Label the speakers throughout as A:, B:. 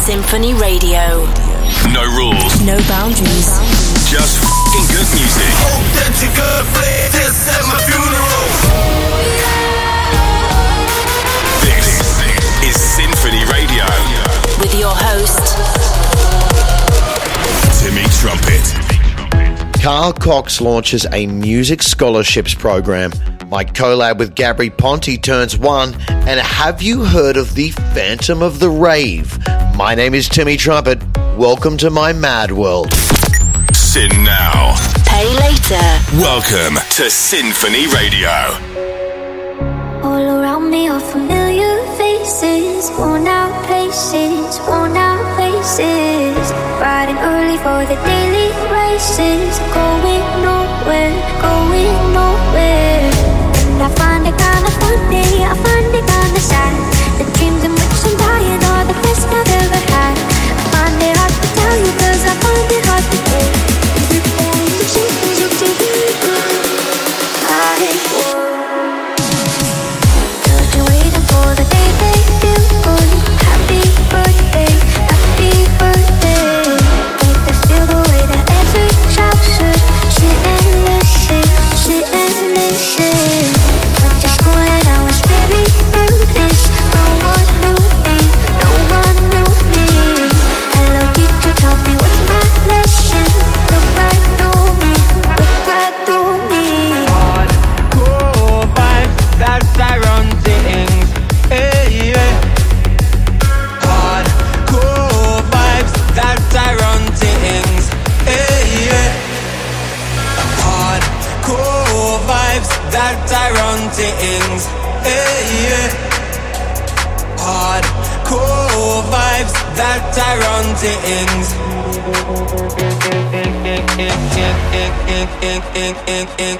A: Sinphony Radio.
B: No rules.
A: No boundaries.
B: Just f***ing good music.
C: Hope good flick this at my funeral.
B: This is Sinphony Radio.
A: With your host,
B: Timmy Trumpet.
D: Carl Cox launches a music scholarships program. My collab with Gabry Ponte turns one. And have you heard of the Phantom of the Rave? My name is Timmy Trumpet. Welcome to my mad world.
B: Sin now.
A: pay later.
B: Welcome to Sinphony Radio.
E: All around me are familiar faces, worn out places, worn out faces. Riding early for the daily races, going nowhere, going nowhere. And I find it kinda funny, I find it kinda sad.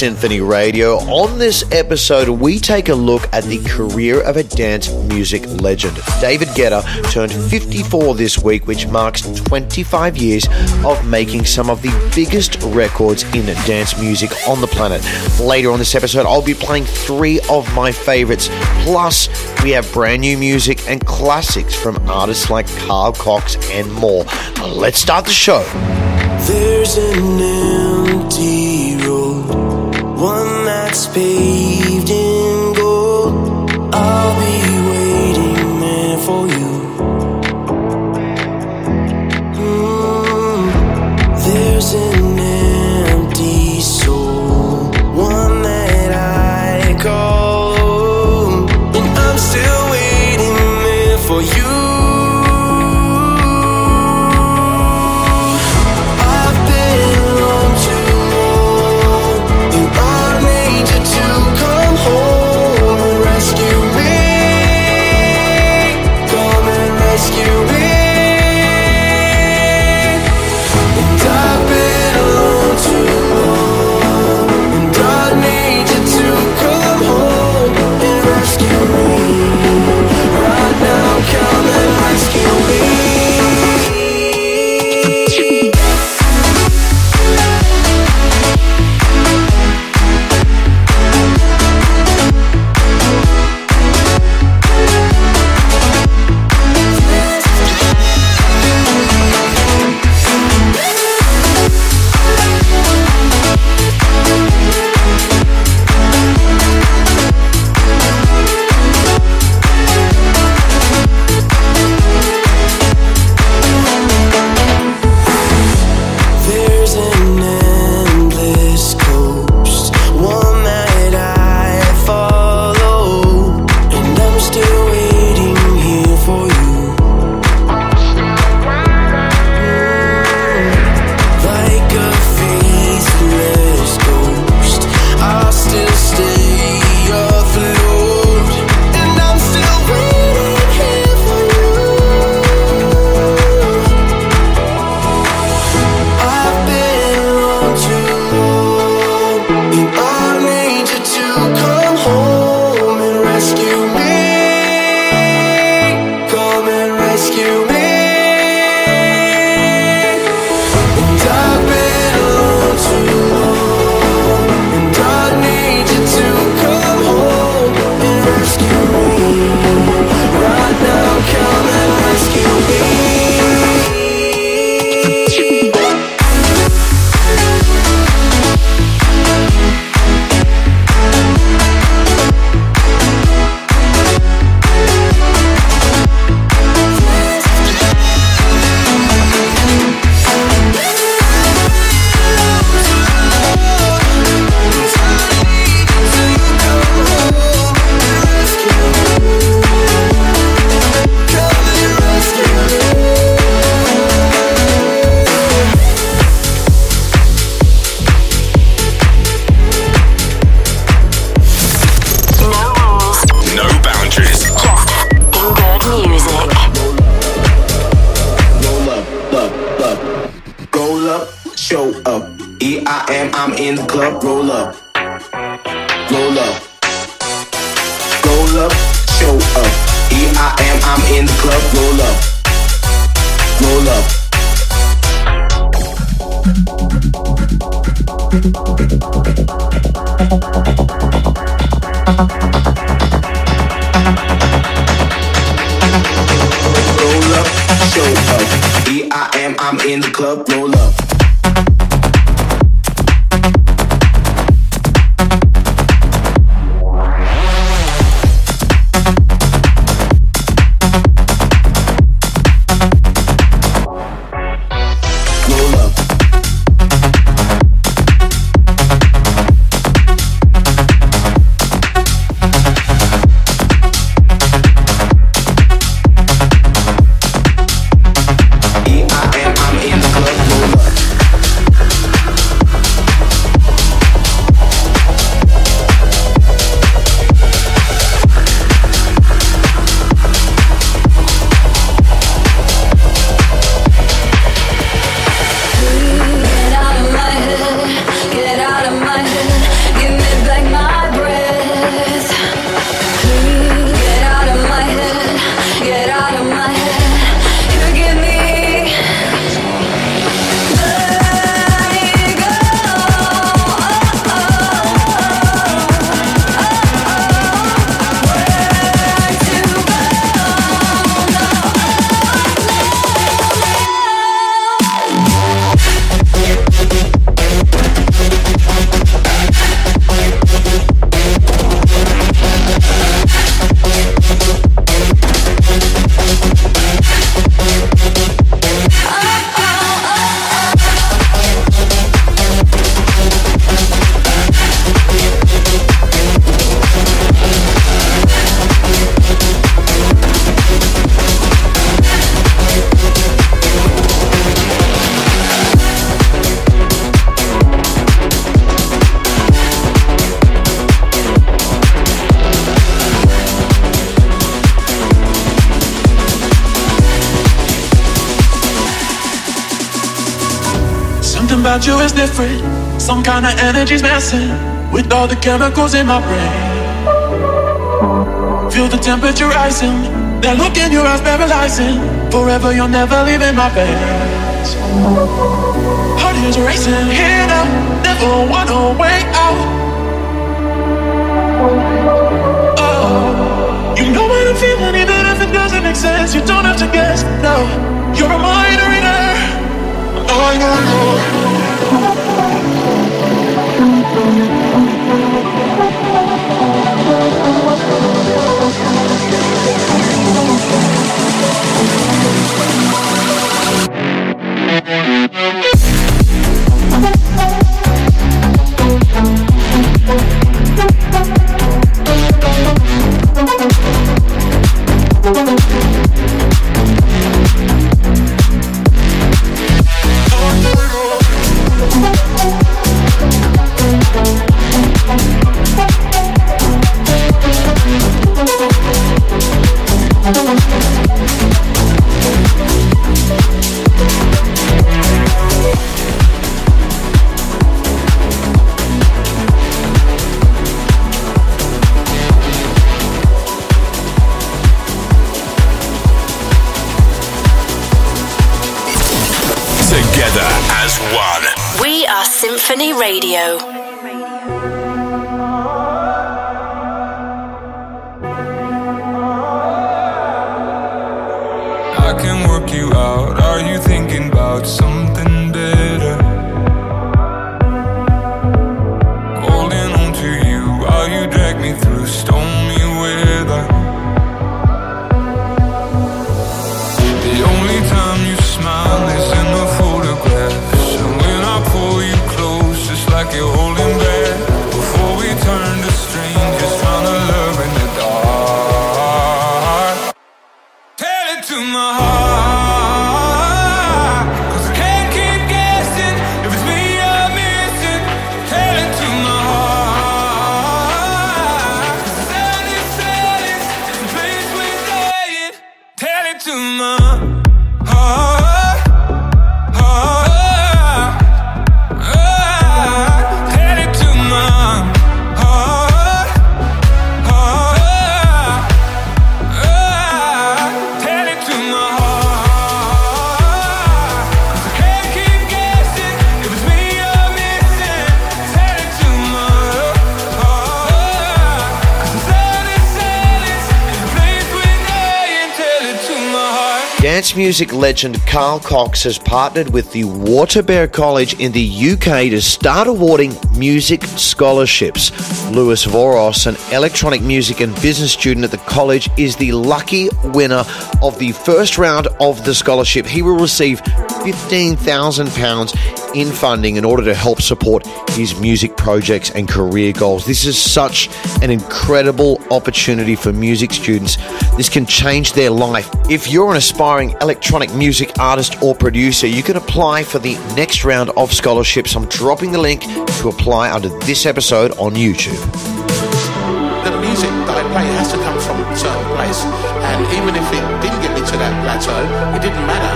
D: Sinphony Radio. On this episode, we take a look at the career of a dance music legend. David Guetta turned 54 this week, which marks 25 years of making some of the biggest records in dance music on the planet. Later on this episode, I'll be playing three of my favorites. Plus, we have brand new music and classics from artists like Carl Cox and more. Let's start the show.
C: There's an empty that's
F: different. Some kind of energy's messing with all the chemicals in my brain. Feel the temperature rising. That look in your eyes paralyzing. Forever, you're never leaving my face. Heart is racing here now. Never want a way out. Oh, you know what I'm feeling, even if it doesn't make sense. You don't have to guess. No, you're a mind reader.
G: Oh,
A: I know.
D: Dance music legend Carl Cox has partnered with the Waterbear College in the UK to start awarding music scholarships. Lewis Voros, an electronic music and business student at the college, is the lucky winner of the first round of the scholarship. He will receive £15,000 in funding in order to help support his music projects and career goals. This is such an incredible opportunity for music students. This can change their life. If you're an aspiring electronic music artist or producer, you can apply for the next round of scholarships. I'm dropping the link to apply under this episode on YouTube.
H: the music that I play has to come from a certain place. And even if it didn't get me to that plateau, it didn't matter.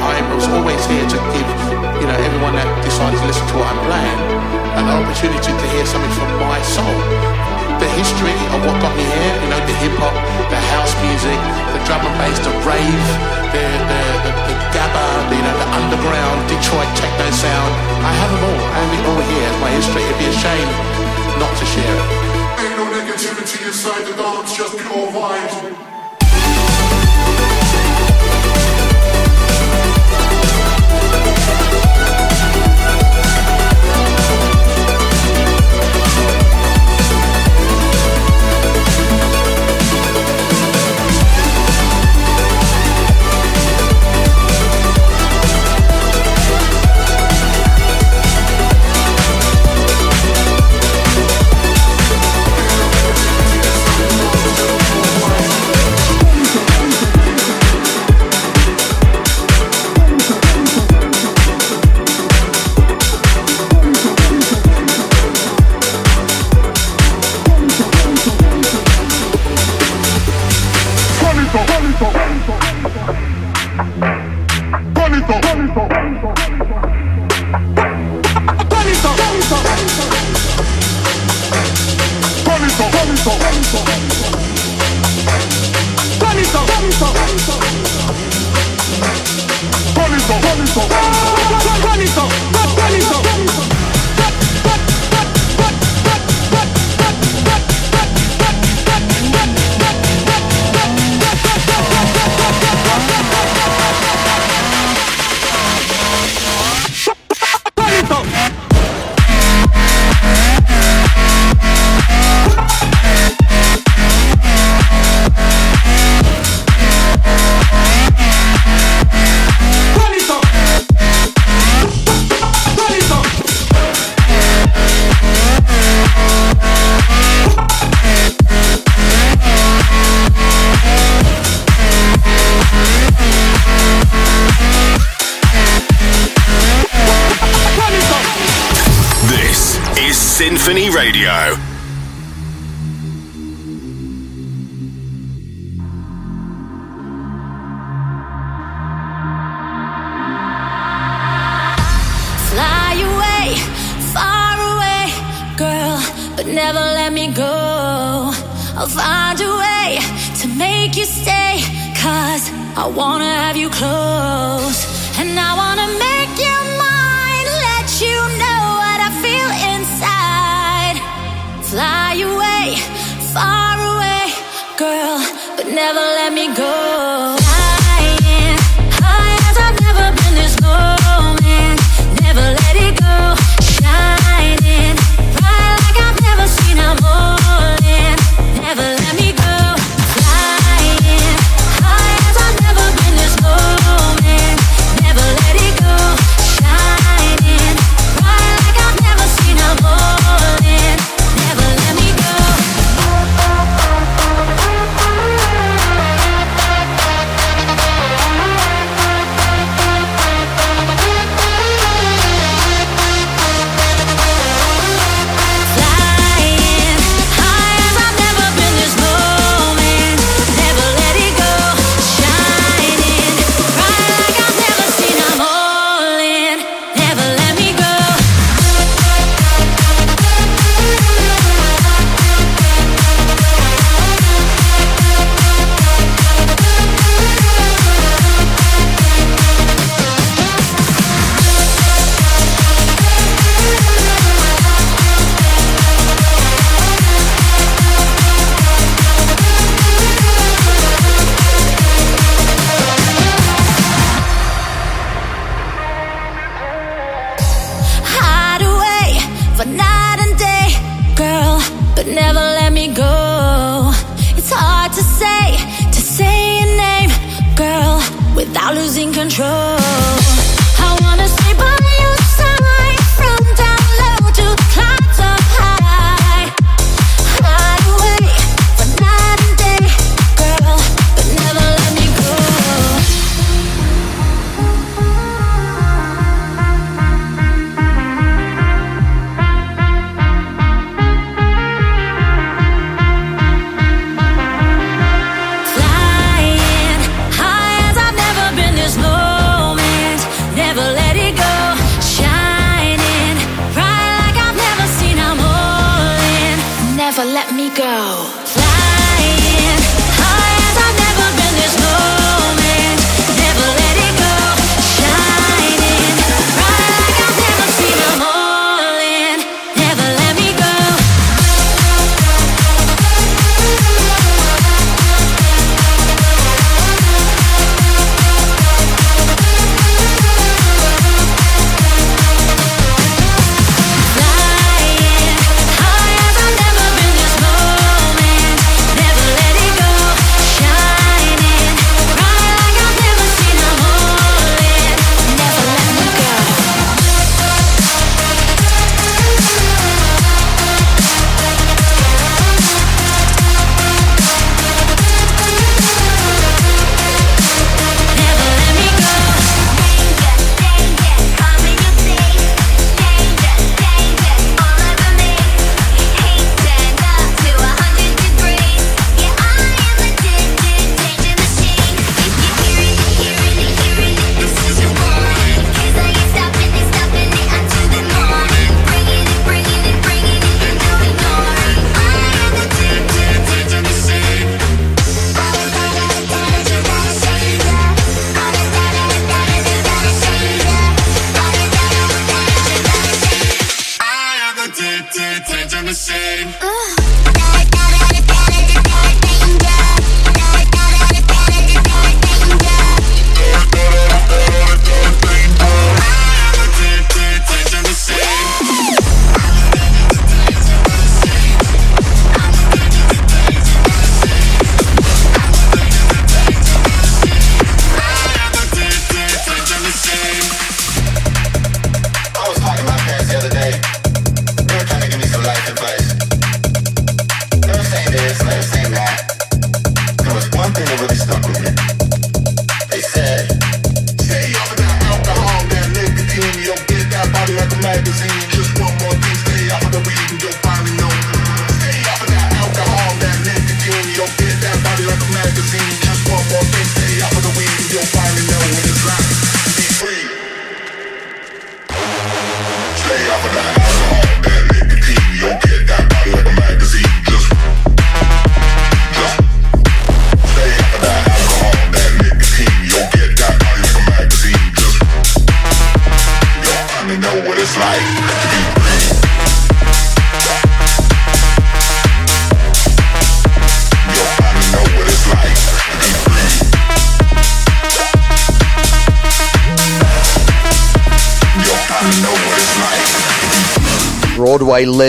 H: I was always here to give, you know, everyone that decides to listen to what I'm playing an opportunity to hear something from my soul. The history of what got me here, you know, the hip hop, the house music, the drum and bass, the rave, the the, the, the gabba, the, you know, the underground Detroit techno sound. I have them all. I have it all here my history. It'd be a shame not to share it.
I: Ain't no negativity inside the dance, just pure vibes.
J: Me go.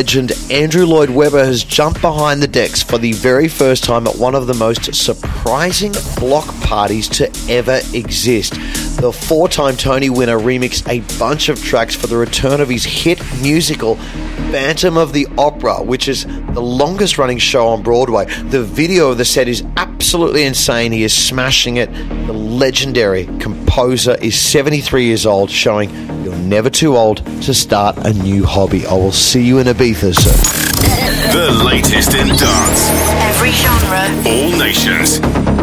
D: legend Andrew Lloyd Webber has jumped behind the decks for the very first time at one of the most surprising block parties to ever exist. The four time Tony winner remixed a bunch of tracks for the return of his hit musical Phantom of the Opera, which is the longest running show on Broadway. The video of the set is absolutely insane. He is smashing it. The legendary composer is 73 years old, showing never too old to start a new hobby. I will see you in Ibiza soon.
B: The latest in dance.
A: Every genre.
B: All nations.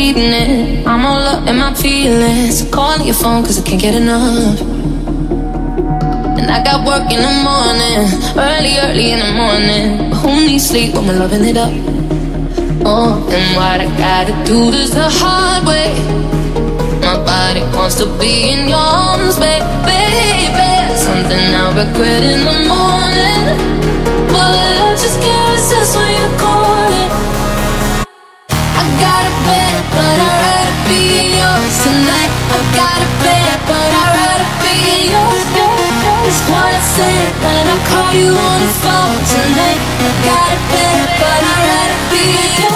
K: Evening. I'm all up in my feelings. Calling your phone cause I can't get enough. And I got work in the morning, early, early in the morning. Who needs sleep when we're loving it up? Oh, and what I gotta do is the hard way. My body wants to be in your arms, baby. Something I'll regret in the morning. But I just can't resist when you call. gotta bed, but I'd rather be I'll call you on the phone tonight. I gotta bed, but I'd rather be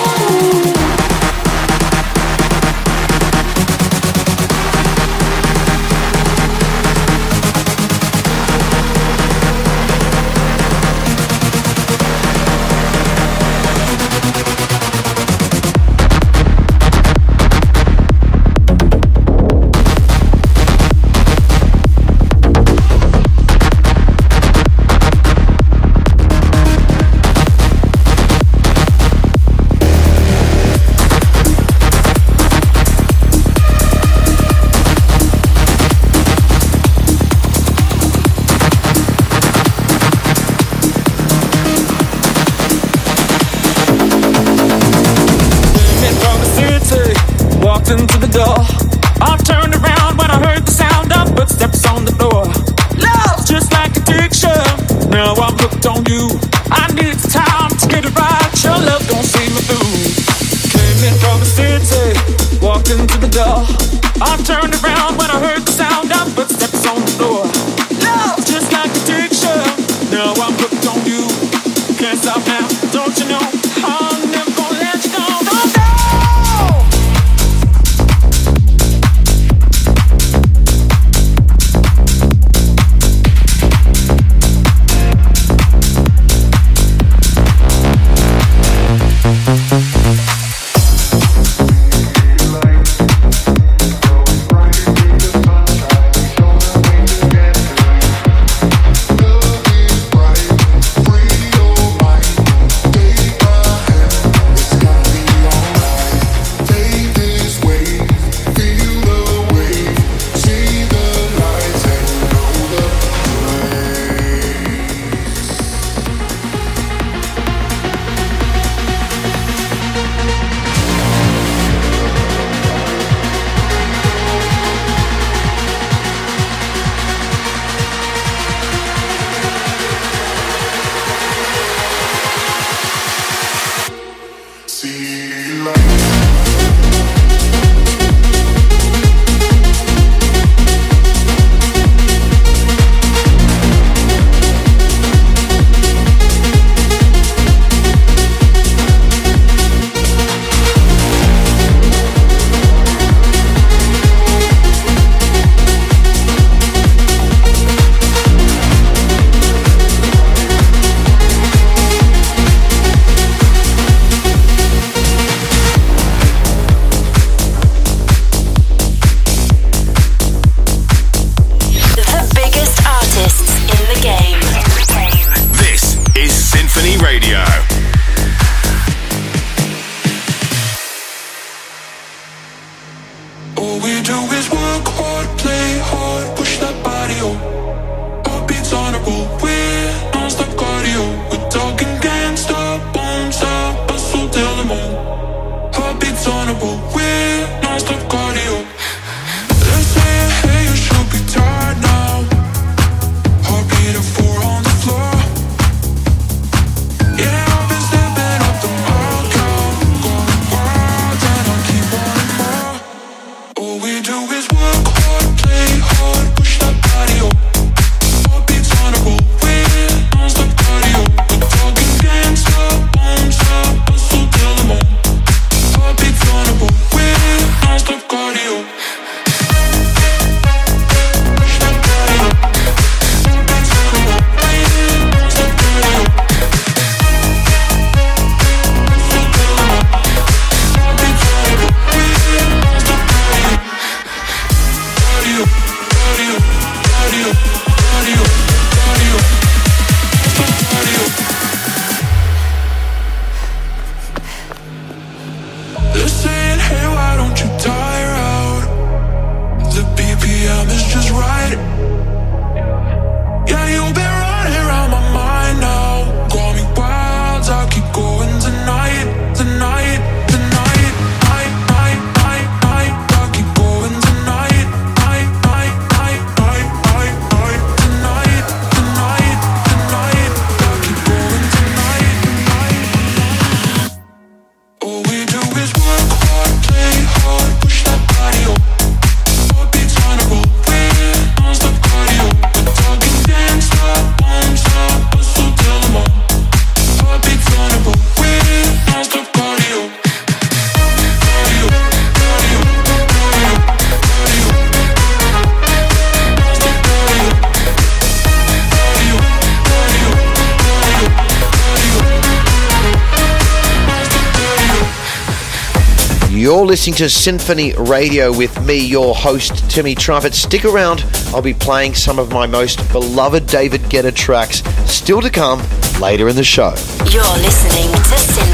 D: listening to Sinphony Radio with me, your host, Timmy Trumpet. Stick around, I'll be playing some of my most beloved David Guetta tracks still to come later in the show.
A: You're listening to
L: Sinphony.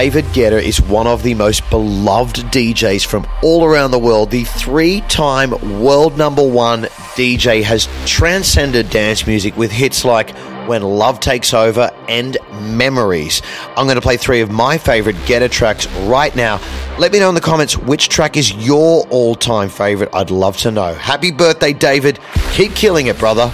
J: David Guetta is one of the most beloved DJs from all around the world. The three time world number one DJ has transcended dance music with hits like When Love Takes Over and Memories. I'm going to play three of my favorite Guetta tracks right now. Let me know in the comments which track is your all time favorite. I'd love to know. Happy birthday, David. Keep killing it, brother.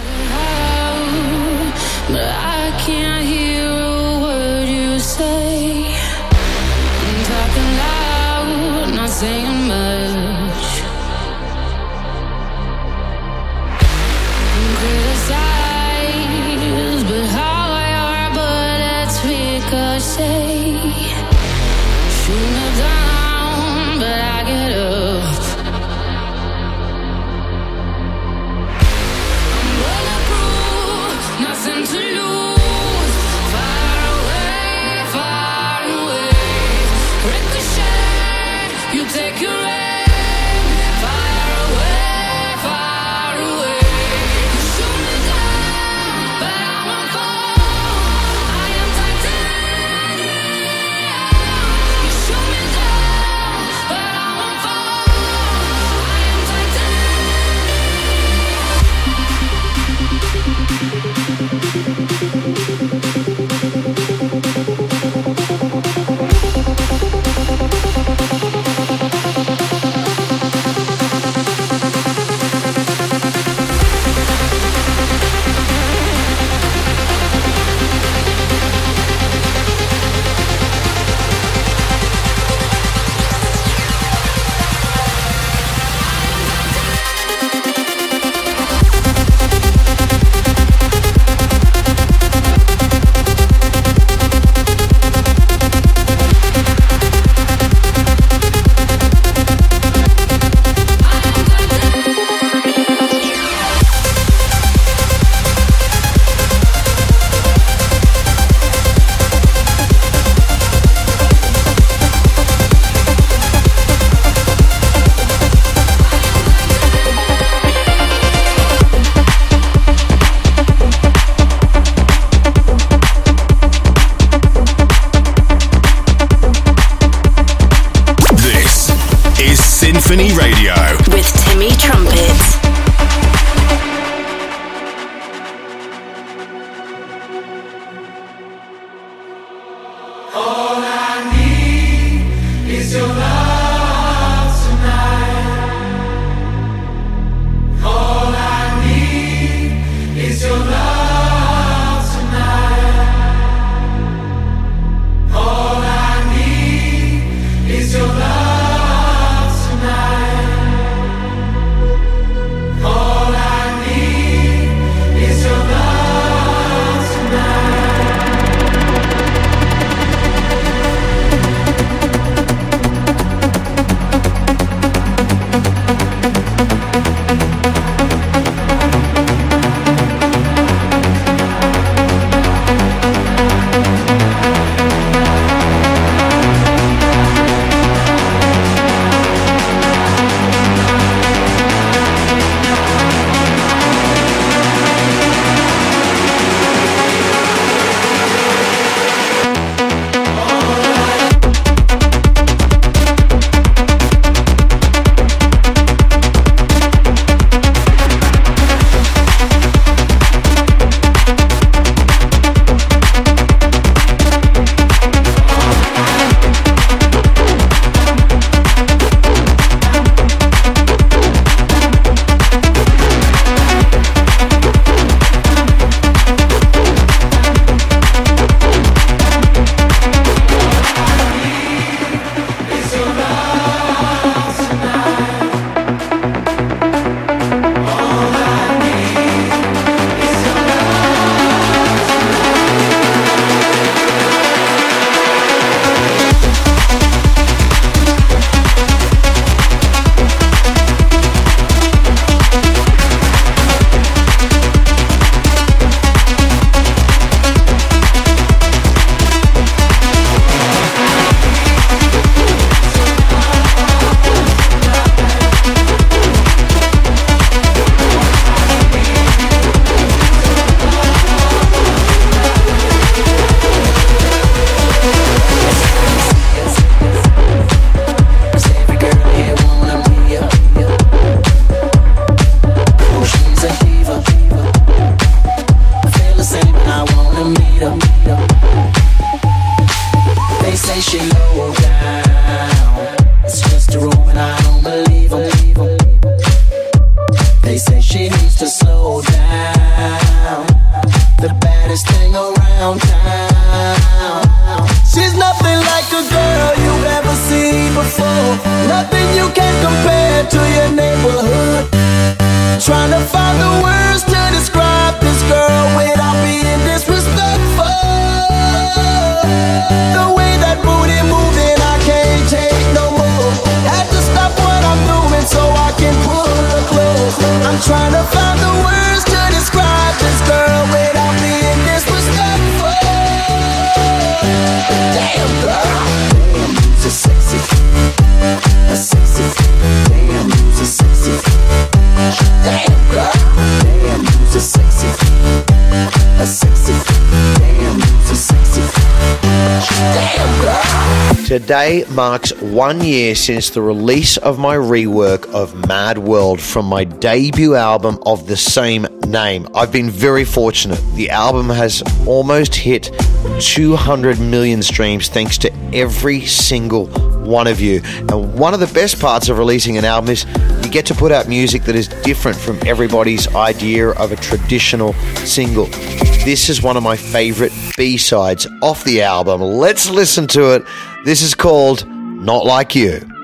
E: Today marks one year since the release of my rework of Mad World from my debut album of the same name. I've been very fortunate. The album has almost hit 200 million streams thanks to every single one of you. And one of the best parts of releasing an album is you get to put out music that is different from everybody's idea of a traditional single. This is one of my favorite B sides off the album. Let's listen to it. This is called Not Like You.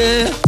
D: して。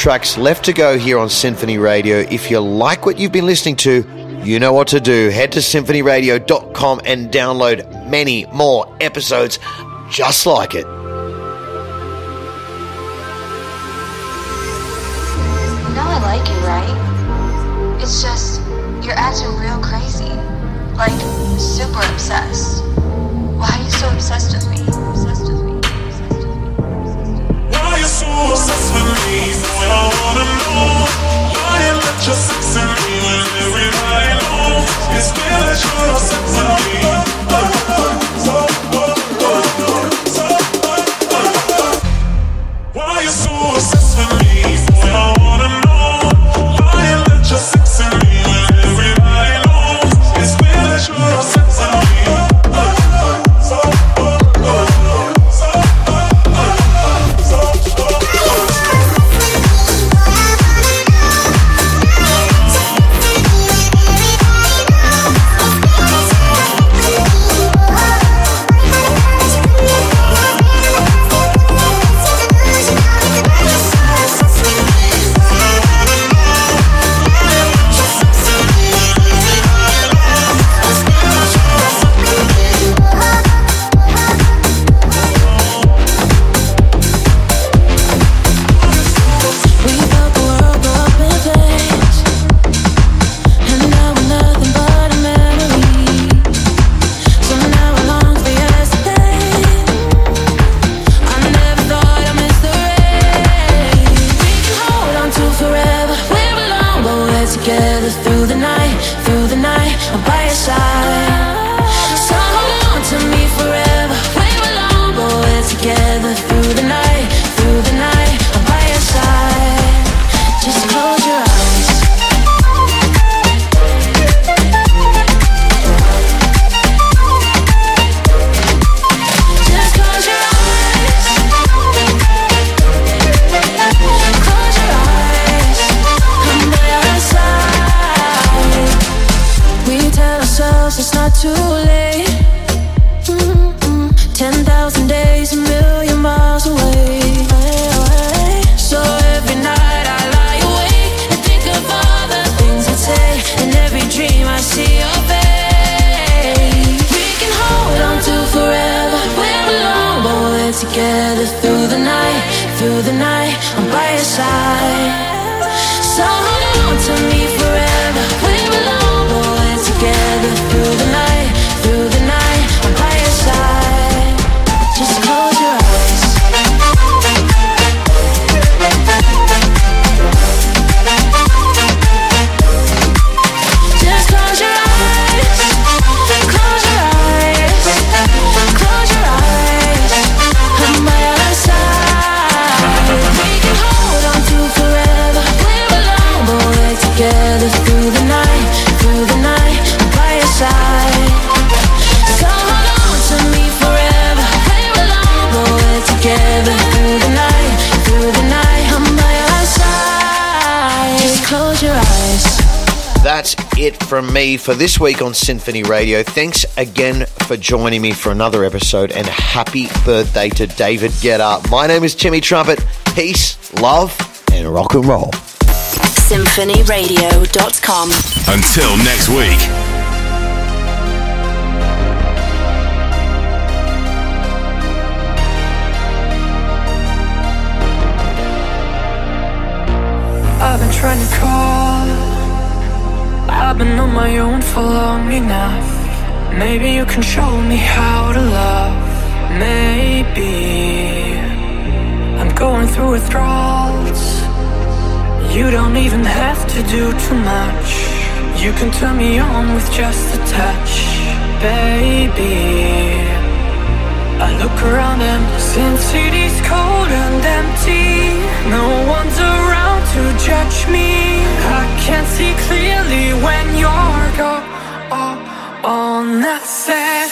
D: Tracks left to go here on Sinphony Radio. If you like what you've been listening to, you know what to do. Head to sinphonyradio.com and download many more episodes just like it.
M: Know I like you, right? It's just, you're acting real crazy. Like, super obsessed. Why are you so? Obsessed with me?
J: Your sex me when everybody knows? It's clear that you're obsessed with me. Me
K: for
D: this week on Sinphony Radio. Thanks again for joining me for another episode and happy birthday to David Guetta. My name is Timmy Trumpet. Peace, love, and rock and roll.
A: SinphonyRadio.com.
B: Until next week.
N: I've been trying to call. Been on my own for long enough. Maybe you can show me how to love. Maybe I'm going through withdrawals. You don't even have to do too much. You can turn me on with just a touch, baby. I look around and since city's cold and empty, no one's around to judge me. I can't see clearly when you're gone. Oh, that's